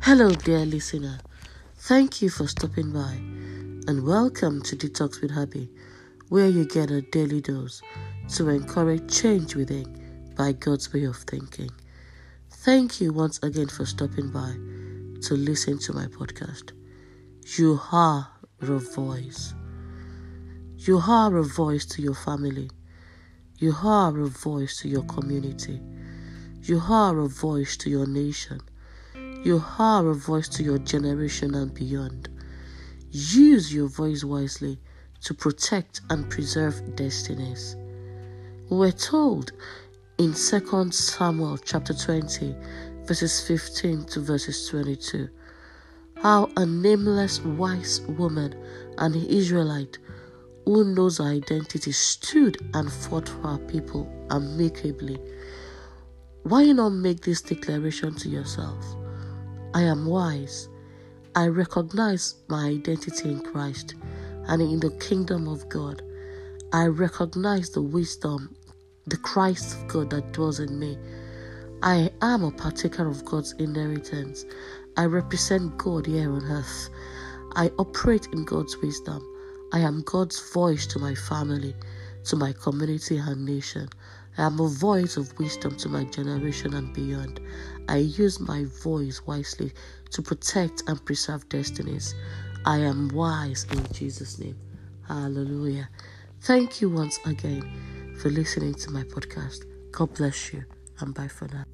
Hello, dear listener. Thank you for stopping by and welcome to Detox with Happy, where you get a daily dose to encourage change within by God's way of thinking. Thank you once again for stopping by to listen to my podcast. You are a voice. You are a voice to your family. You are a voice to your community. You are a voice to your nation. You are a voice to your generation and beyond. Use your voice wisely to protect and preserve destinies. We're told in 2 Samuel chapter 20, verses 15 to verses 22, how a nameless wise woman, an Israelite who knows her identity, stood and fought for her people amicably. Why not make this declaration to yourself? I am wise. I recognize my identity in Christ and in the kingdom of God. I recognize the wisdom, the Christ of God that dwells in me. I am a partaker of God's inheritance. I represent God here on earth. I operate in God's wisdom. I am God's voice to my family, to my community and nation. I am a voice of wisdom to my generation and beyond. I use my voice wisely to protect and preserve destinies. I am wise in Jesus' name. Hallelujah. Thank you once again for listening to my podcast. God bless you and bye for now.